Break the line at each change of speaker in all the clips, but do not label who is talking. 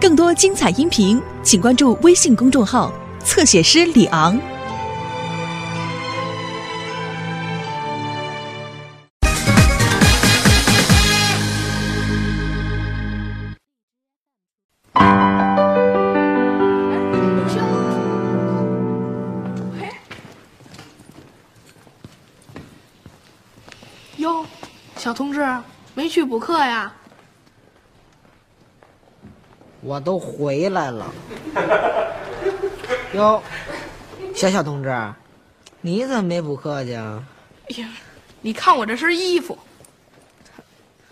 更多精彩音频，请关注微信公众号“侧写师李昂”。
哟，小同志，没去补课呀？
我都回来了。哟，小小同志，你怎么没补课去啊？
哎呀，你看我这身衣服，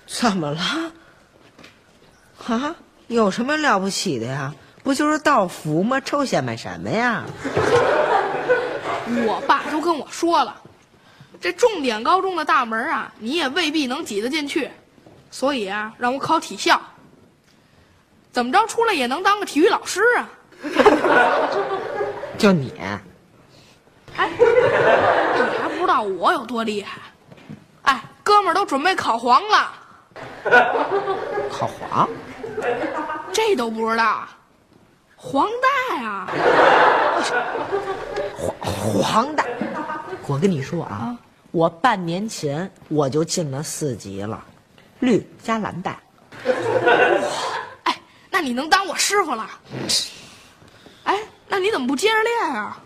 怎么了？啊？有什么了不起的呀？不就是道服吗？臭显摆什么呀？
我爸都跟我说了，这重点高中的大门啊，你也未必能挤得进去，所以啊，让我考体校。怎么着，出来也能当个体育老师啊？
就你，
哎，你还不知道我有多厉害？哎，哥们儿都准备考黄了，
考黄？
这都不知道？黄带啊！
黄黄带，我跟你说啊，我半年前我就进了四级了，绿加蓝带。
哎，那你能当我师傅了？哎，那你怎么不接着练啊？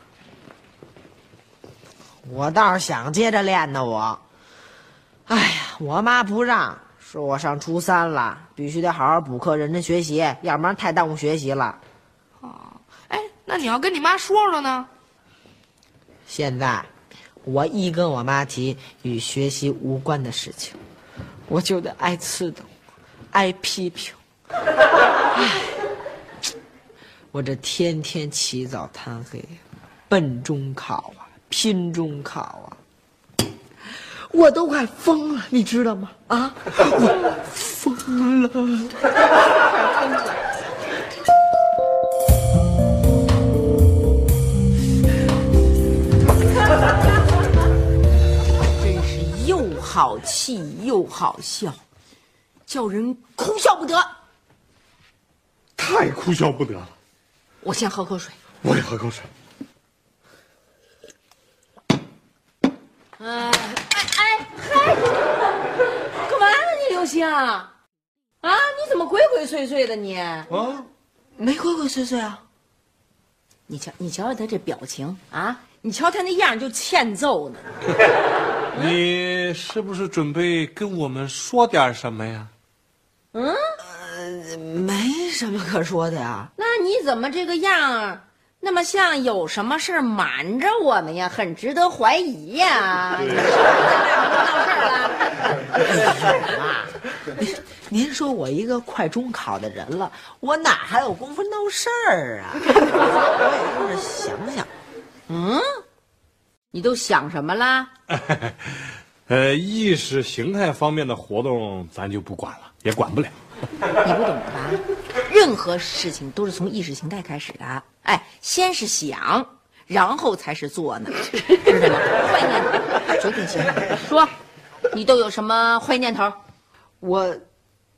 我倒是想接着练呢，我。哎呀，我妈不让，说我上初三了，必须得好好补课，认真学习，要不然太耽误学习了。
哦哎，那你要跟你妈说说呢？
现在，我一跟我妈提与学习无关的事情，我就得挨刺疼，挨批评。唉，我这天天起早贪黑，奔中考啊，拼中考啊，我都快疯了，你知道吗？啊，我疯了。
真是又好气又好笑，叫人哭笑不得。
太哭笑不得了。
我先喝口水。
我也喝口水。
哎哎哎嗨！干嘛呢你刘星？啊，你怎么鬼鬼祟祟的你？
啊，
没鬼鬼祟祟啊。
你瞧，你瞧瞧他这表情啊！你瞧他那样就欠揍呢。
你是不是准备跟我们说点什么呀？
嗯，
没什么可说的呀。
那你怎么这个样儿？那么像有什么事儿瞒着我们呀？很值得怀疑呀！你是不是闹事儿了？
啊，您您说我一个快中考的人了，我哪还有功夫闹事儿啊？我也就是想想，
嗯，你都想什么啦？
呃，意识形态方面的活动咱就不管了，也管不了。
你不懂的吧？任何事情都是从意识形态开始的。哎，先是想，然后才是做呢，知道吗？坏念头决定行。说，你都有什么坏念头？
我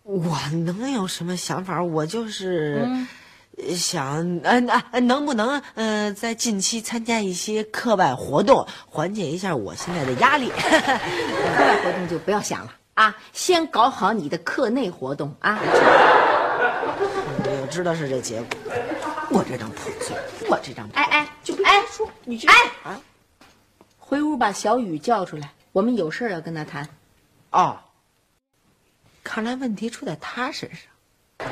我能有什么想法？我就是想，呃呃，能不能呃在近期参加一些课外活动，缓解一下我现在的压力？
课外活动就不要想了啊，先搞好你的课内活动啊。
我知道是这结果。我这张破嘴，我这张
哎哎，就哎说你去哎啊，回屋把小雨叫出来，我们有事要跟他谈。
哦，看来问题出在他身上。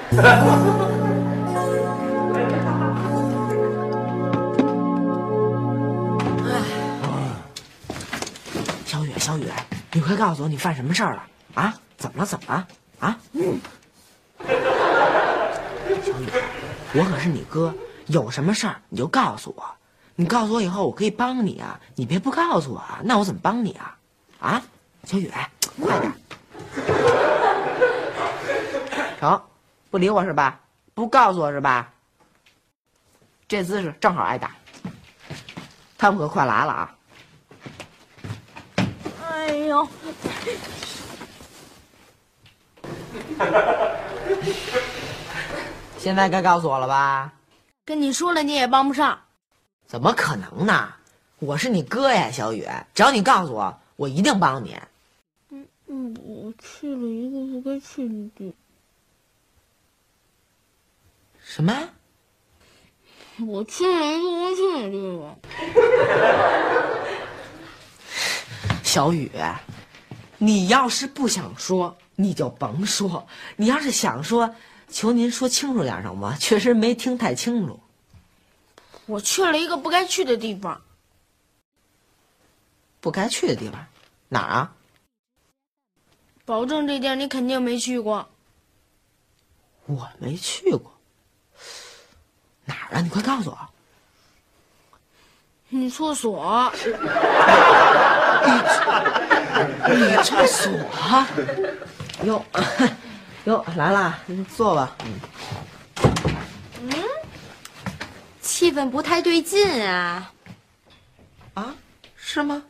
哎小雨，小雨，你快告诉我你犯什么事儿了啊？怎么了？怎么了？啊？小雨，我可是你哥，有什么事儿你就告诉我。你告诉我以后，我可以帮你啊。你别不告诉我啊，那我怎么帮你啊？啊，小雨，快点。成，不理我是吧？不告诉我是吧？这姿势正好挨打。他们可快来了啊！现在该告诉我了吧？
跟你说了你也帮不上。
怎么可能呢？我是你哥呀，小雨，只要你告诉我，我一定帮你。
嗯嗯，我去了一个不该去的地。
什么？
我去了一个不该去的地方。
小雨，你要是不想说，你就甭说；你要是想说，求您说清楚点，行吗？确实没听太清楚。
我去了一个不该去的地方。
不该去的地方，哪儿啊？
保证这地儿你肯定没去过。
我没去过。哪儿啊？你快告诉我。
女厕所。
女厕所。哟，哟，来啦，你坐吧。嗯。
嗯，气氛不太对劲啊。
啊？是吗？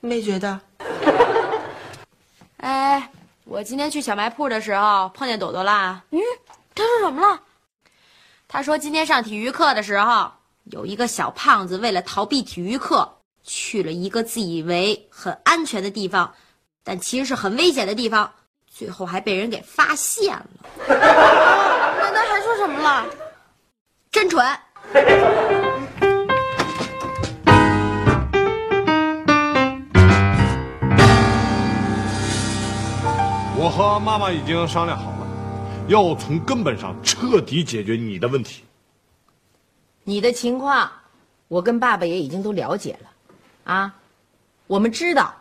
没觉得。
哎，我今天去小卖铺的时候碰见朵朵啦。
嗯，她说什么了？
她说今天上体育课的时候，有一个小胖子为了逃避体育课，去了一个自以为很安全的地方，但其实是很危险的地方，最后还被人给发现了。
那他还说什么了？
真蠢。
我和妈妈已经商量好了，要从根本上彻底解决你的问题。
你的情况，我跟爸爸也已经都了解了，啊，我们知道，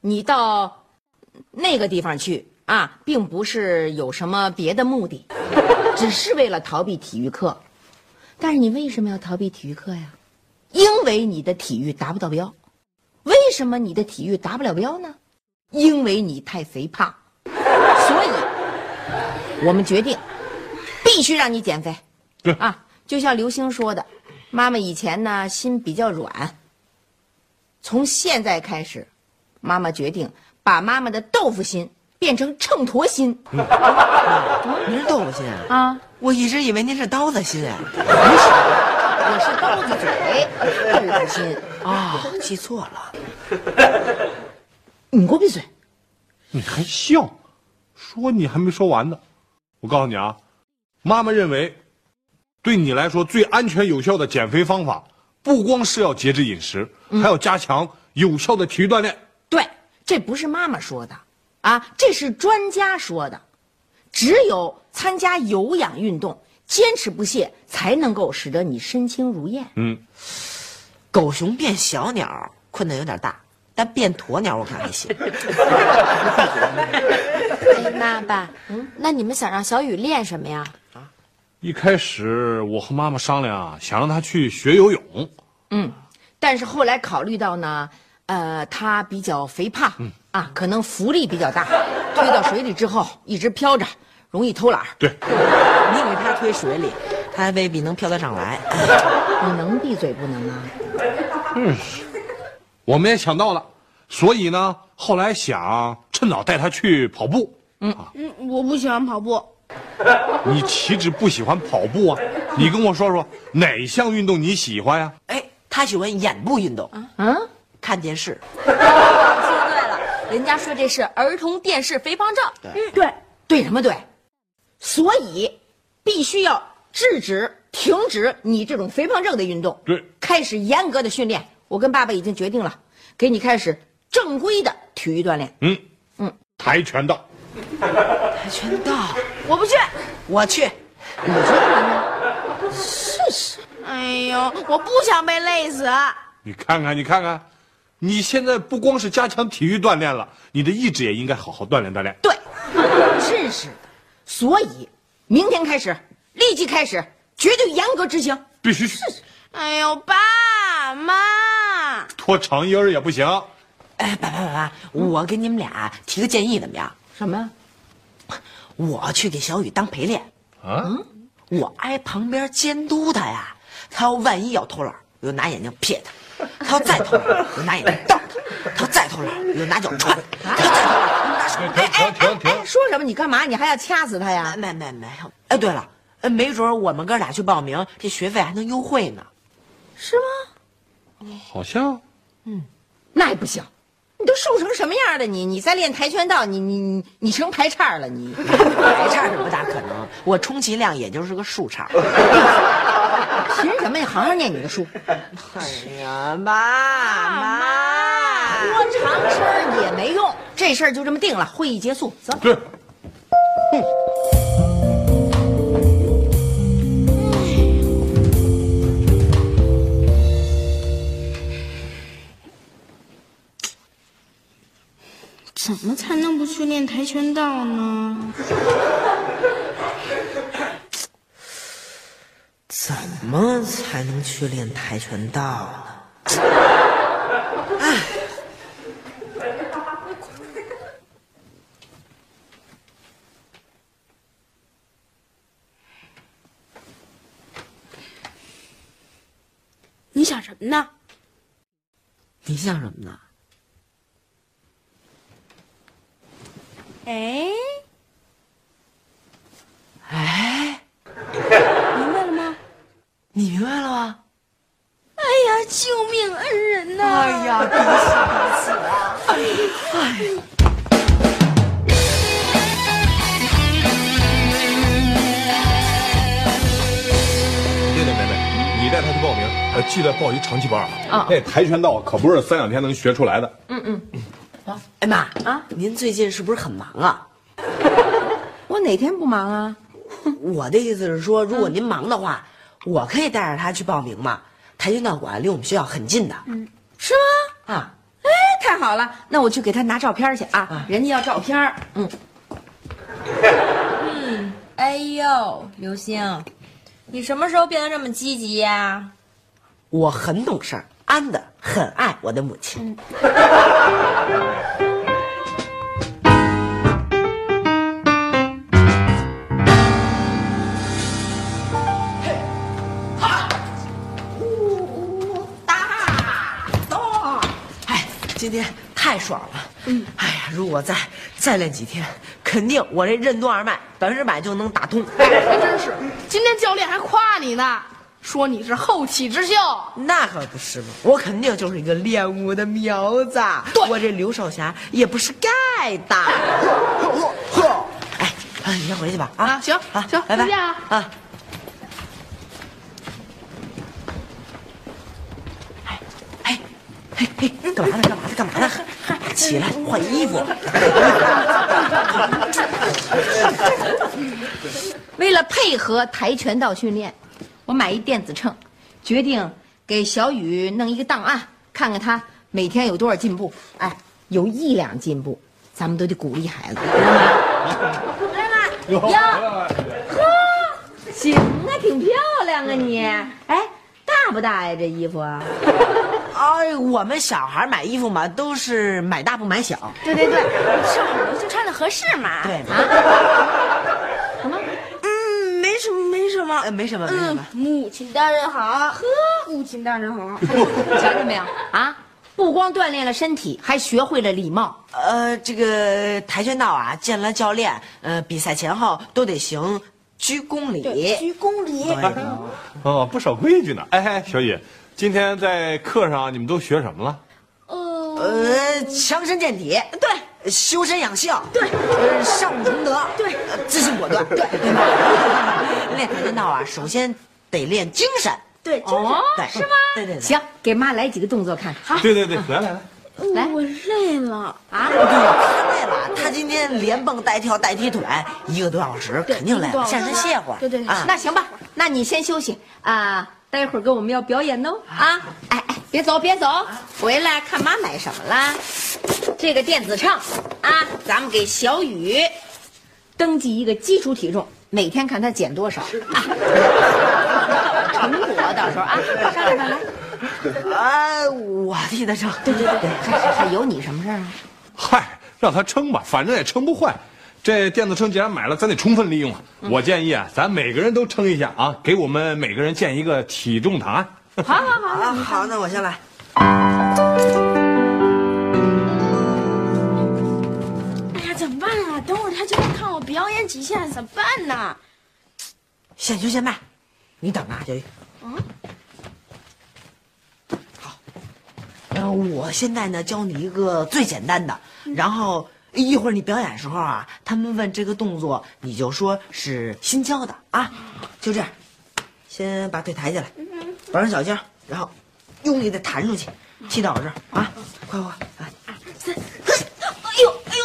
你到那个地方去啊，并不是有什么别的目的，只是为了逃避体育课。但是你为什么要逃避体育课呀？因为你的体育达不到标。为什么你的体育达不了标呢？因为你太肥胖。所以，我们决定必须让你减肥。
对
啊，就像刘星说的，妈妈以前呢心比较软。从现在开始，妈妈决定把妈妈的豆腐心变成秤砣心。
您是豆腐心啊？
啊，
我一直以为您是刀子心哎。
不是，我是刀子嘴，豆腐心。
啊，记错了。
你给我闭嘴！
你还笑？说你还没说完呢。我告诉你啊，妈妈认为，对你来说最安全有效的减肥方法，不光是要节制饮食，还要加强有效的体育锻炼。
对，这不是妈妈说的，啊，这是专家说的。只有参加有氧运动，坚持不懈，才能够使得你身轻如燕。
嗯，
狗熊变小鸟困难有点大，但变鸵鸟我看还行。
哎，妈爸，嗯，那你们想让小雨练什么呀？
一开始我和妈妈商量啊，想让他去学游泳。
嗯，但是后来考虑到呢，呃，他比较肥胖，啊，可能浮力比较大，推到水里之后一直飘着，容易偷懒。
对，
你给他推水里，他还未必能飘得上来。
你能闭嘴不能啊？
嗯我们也想到了，所以呢，后来想趁早带他去跑步。
嗯嗯，我不喜欢跑步。
你岂止不喜欢跑步啊？你跟我说说哪项运动你喜欢呀、
哎，他喜欢眼部运动，
嗯，
看电视。
说对了，人家说这是儿童电视肥胖症。
嗯，对，对什么对？所以必须要制止、停止你这种肥胖症的运动。
对，
开始严格的训练。我跟爸爸已经决定了，给你开始正规的体育锻炼。
嗯
嗯，
跆拳道。
跆拳道，
我不去。
我去。
你去干嘛呢？试试。
哎呦，我不想被累死。
你看看，你看看，你现在不光是加强体育锻炼了，你的意志也应该好好锻炼锻炼。
对，真是的。所以明天开始，立即开始，绝对严格执行。
必须试试
哎呦，爸妈，
拖长音儿也不行。
哎，爸爸爸爸，我给你们俩提个建议，怎么样？
什么？
我去给小雨当陪练，
啊，
我挨旁边监督他呀。他要万一要偷懒，我就拿眼睛瞥他；他要再偷懒，我就拿眼睛瞪他；他要再偷懒，我就拿脚踹；他要再偷懒，我就拿手。
哎哎哎哎！
说什么？你干嘛？你还要掐死他呀？
没没没有。哎，对了，呃没准我们哥俩去报名，这学费还能优惠呢。
是吗？
好像嗯
那也不行，你都瘦成什么样了？你你再练跆拳道，你你你你成排叉了你。
排叉是不大可能，我充其量也就是个竖叉。
凭什么？呀好好念你的书。
哎呀，妈妈，
说长声也没用，这事儿就这么定了。会议结束，走。
对，
怎么才能不去练跆拳道呢？
怎么才能去练跆拳道呢？
你想什么呢？
你想什么呢？
哎，
哎，
明白了吗？
你明白了吗？
哎呀，救命恩人呐！
哎呀，彼此彼此啊！
对对，妹妹，你带他去报名，呃，记得报一长期班啊。
啊
那跆拳道可不是三两天能学出来的。
哎妈啊，您最近是不是很忙啊？
我哪天不忙啊？
我的意思是说，如果您忙的话，我可以带着他去报名嘛。跆拳道馆离我们学校很近的。
嗯是吗？
啊，
哎，太好了，那我去给他拿照片去啊，人家要照片。嗯。
哎呦，刘星，你什么时候变得这么积极呀、
我很懂事儿，安的很爱我的母亲。哎，今天太爽了！嗯，哎呀，如果再再练几天，肯定我这任督二脉百分之百就能打通。
还真是，今天教练还夸你呢，说你是后起之秀。
那可不是嘛，我肯定就是一个练武的苗子。我这刘少侠也不是盖的。哎，哎你先回去吧。啊，
啊行
啊，
行
拜拜
啊
啊。哎哎哎哎，干嘛呢？干嘛呢？干嘛呢？起来换衣服。
为了配合跆拳道训练，我买一电子秤，决定给小雨弄一个档案，看看他每天有多少进步。哎，有一两进步，咱们都得鼓励孩子，知道吗？呀，呵，行啊，挺漂亮啊你。哎，大不大呀这衣服啊？
哎，我们小孩买衣服嘛，都是买大不买小。
对对对，
正好刘星穿的合适嘛。
对，
嗯，没什
呃，没什么，没什么。
母亲大人好，呵，母亲大人好。
瞧见没有啊？不光锻炼了身体，还学会了礼貌。
呃，这个跆拳道啊，见了教练，呃，比赛前后都得行鞠躬礼。
鞠躬礼。
哦，不守规矩呢。哎哎，小雨，今天在课上你们都学什么了？
呃，强身健体，对，修身养性，对，呃，上武崇德，对，自信果断，对，对吧？练跆拳道啊，首先得练精神，
对，
哦，
对，是吗？对对对。
行，给妈来几个动作看。好，
对对对，来来来，
来
我累了。
啊，
对，他累了，他今天连蹦带跳带踢腿，一个多小时，肯定累了，先让他歇会儿。
对对对
啊，
那行吧，那你先休息啊，待会儿跟我们要表演哦啊！哎哎，别走别走，回来看妈买什么啦？这个电子秤啊，咱们给小雨登记一个基础体重，每天看他减多少啊？成果到时候啊，上来上来。
哎，我替他称。
对对对对，还还还有你什么事儿啊？
嗨，让他称吧，反正也称不坏。这电子秤既然买了，咱得充分利用啊！我建议啊，咱每个人都称一下啊，给我们每个人建一个体重档案。
好好好，
啊，好，那我先来。
哎呀，怎么办啊？等会儿他就要看我表演极限，怎么办呢？
现学现卖，你等着，小玉。嗯。好。然后我现在呢教你一个最简单的，然后一会儿你表演时候啊，他们问这个动作，你就说是新教的啊，就这样。先把腿抬起来，绑上脚尖，然后用力的弹出去，踢到我这儿啊！快快快！二三，哎呦哎呦！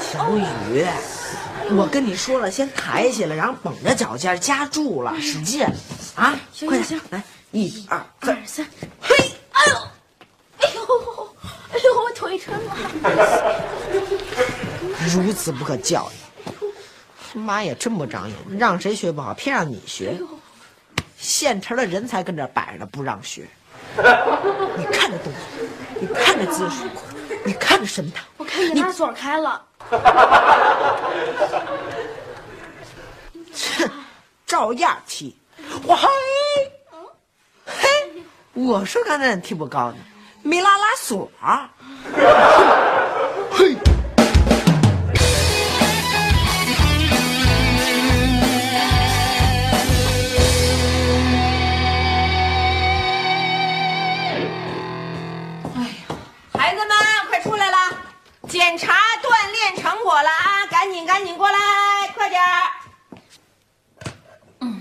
小雨，我跟你说了，先抬起来，然后绷着脚尖夹住了，使劲啊！快点，来，一二
二三，嘿，哎呦，哎呦，哎
如此不可教育。妈也真不长眼，让谁学不好，偏让你学。现成的人才跟这摆着，不让学。你看这动作，你看这姿势，你看这神态。
我看见他锁开了。
切，照样踢。我嘿，嘿，我说刚才你踢不高呢，没拉拉索。嘿。
检查锻炼成果了啊！赶紧赶紧过来，快点儿。嗯，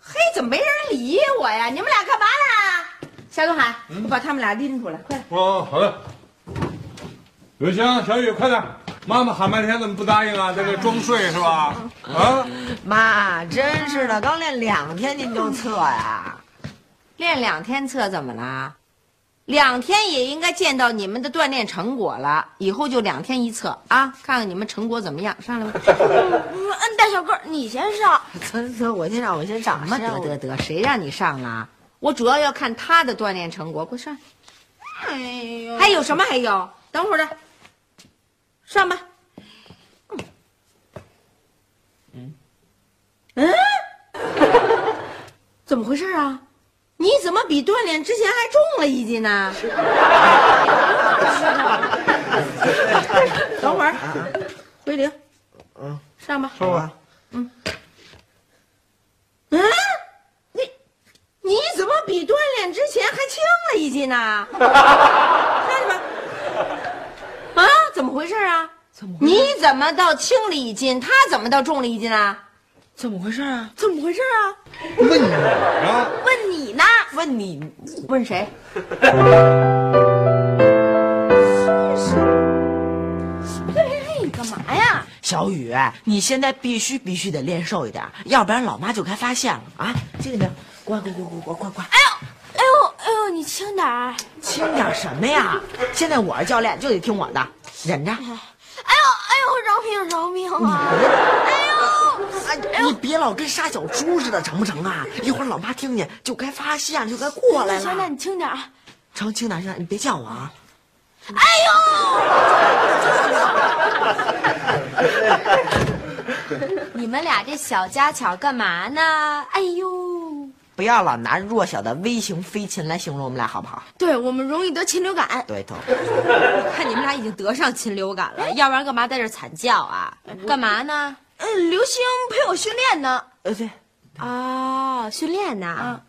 嘿，怎么没人理我呀？你们俩干嘛呢？夏东海，我把他们俩拎出来，快！
哦，好的。刘星、小雨，快点！妈妈喊半天，怎么不答应啊？在这装睡是吧？啊，
妈，真是的，刚练两天您就测呀？
练两天测怎么了？两天也应该见到你们的锻炼成果了，以后就两天一测啊，看看你们成果怎么样。上来吧。
嗯，大小个，你先上。
走走，我先上，我先上。
什么得得得，谁让你上了？我主要要看他的锻炼成果，快上。哎呦，还有什么？还有，等会儿的。上吧。嗯。嗯？怎么回事啊？你怎么比锻炼之前还重了一斤呢？等会儿，归零。嗯，上吧。
上吧。
嗯。嗯，你你怎么比锻炼之前还轻了一斤呢？看着吧。啊，怎么回事啊？怎么？你怎么到轻了一斤？他怎么到重了一斤啊？
怎么回事啊？
怎么回事啊？
问你呢？
问你呢？
问你？
问谁？
真是！嘿嘿嘿，你干嘛呀？
小雨，你现在必须必须得练瘦一点，要不然老妈就该发现了啊！听见没有？快快快快快！
哎呦，哎呦，哎呦，你轻点儿！
轻点什么呀？现在我是教练，就得听我的，忍着。哎呦
哎呦，饶命饶命啊！哎呦！
哎，你别老跟杀小猪似的，成不成啊？一会儿老妈听见就该发现，就该过来了。
行，那你轻点
成，轻点，轻点，你别叫我啊！
哎
呦！你们俩这小家巧干嘛呢？哎呦！
不要老拿弱小的微型飞禽来形容我们俩，好不好？
对我们容易得禽流感。
对头。
我看你们俩已经得上禽流感了，要不然干嘛在这惨叫啊？干嘛呢？
嗯，刘星陪我训练呢。
呃，对，
哦，训练呢。啊，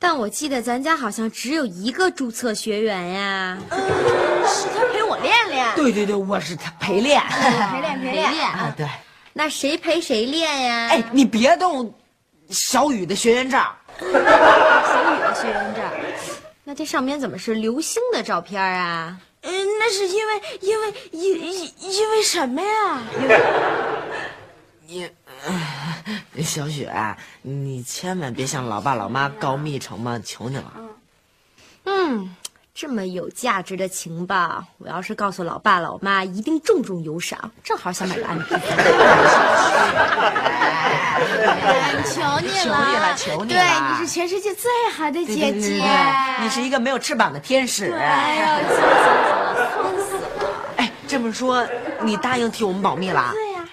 但我记得咱家好像只有一个注册学员呀。
嗯，是他陪我练练。
对对对，我是他陪练，
陪练陪练
啊。对，
那谁陪谁练呀？
哎，你别动小雨的学员证。
小雨的学员证，那这上面怎么是流星的照片啊？
嗯，那是因为因为因因因为什么呀？
你，小雪，你千万别向老爸老妈告密成吗？求你了。
嗯，这么有价值的情报，我要是告诉老爸老妈，一定重重有赏。正好想买个 MP3。
求你了，
求你了，求你
了！对，你是全世界最好的姐姐。
你是一个没有翅膀的天使。
哎呦，行了行了行了，疯死了！
哎，这么说，你答应替我们保密了？
对呀。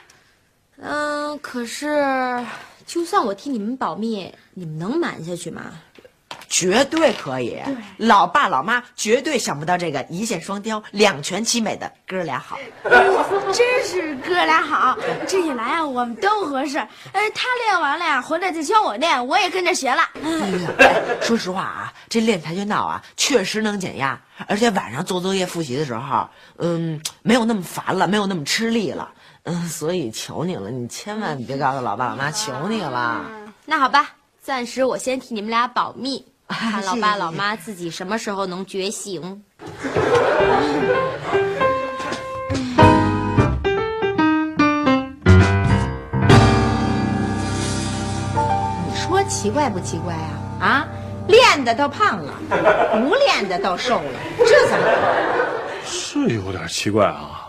嗯，可是，就算我替你们保密，你们能瞒下去吗？
绝对可以。老爸老妈绝对想不到这个一箭双雕、两全其美的哥俩好。
真是哥俩好，这一来啊，我们都合适。呃，他练完了呀，回来再教我练，我也跟着学了。
说实话啊，这练跆拳道啊，确实能减压，而且晚上做作业复习的时候，嗯，没有那么烦了，没有那么吃力了。嗯，所以求你了，你千万别告诉老爸老妈，求你了。
那好吧，暂时我先替你们俩保密，看老爸老妈自己什么时候能觉醒。
你说奇怪不奇怪啊？啊，练的倒胖了，不练的倒瘦了，这怎么？
是有点奇怪啊。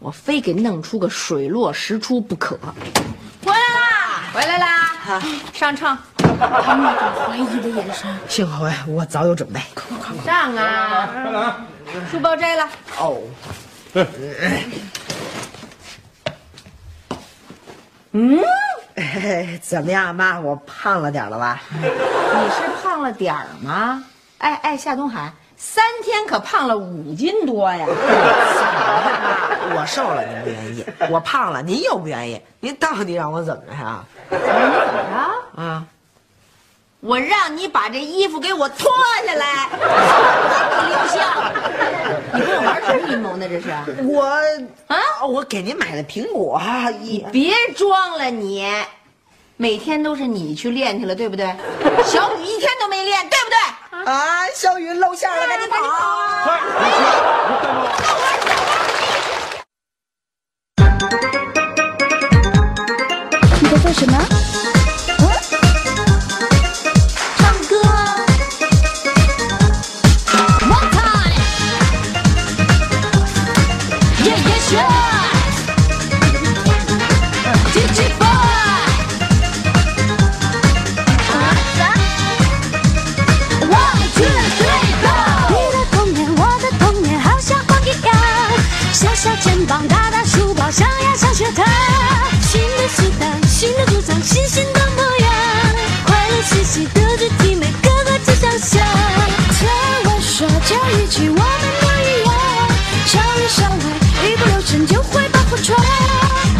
我非给弄出个水落石出不可。
回来啦！
回来啦！上秤。
他那种怀疑的眼神，
幸好我我早有准备。
快快快上啊！
快来！
书包摘了。
哦，
嗯，
怎么样，妈？我胖了点了吧？
你是胖了点儿吗？哎哎，夏东海，三天可胖了五斤多呀！
我瘦了您不愿意，我胖了您又不愿意，您到底让我怎么着呀？
怎么着？
啊，
我让你把这衣服给我脱下来！你刘星，你跟我玩什么阴谋呢？这是？
我
啊！
我给您买了苹果你。
别装了你，每天都是你去练去了，对不对？小雨一天都没练，对不对？
啊，小雨露馅了，赶紧跑！
快！
你在做什么？
大大书包，上呀上学堂。新的时代，新的主张，新新的模样。快乐学习的主题，每个个都想象。听我说，这一句我们都一样。校里校外，一不留神就会把火闯。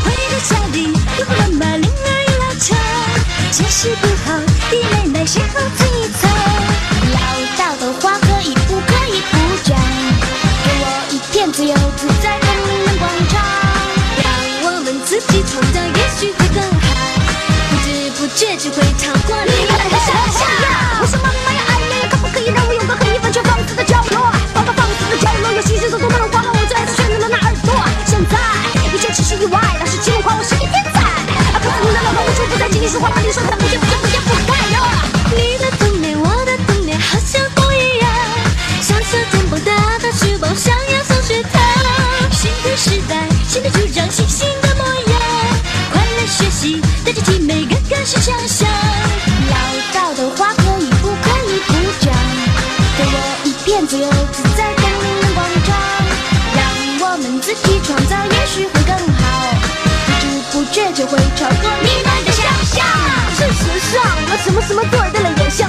回到家里，又不能把铃儿一拉长。解释处不在，请
什么什么对对了，也像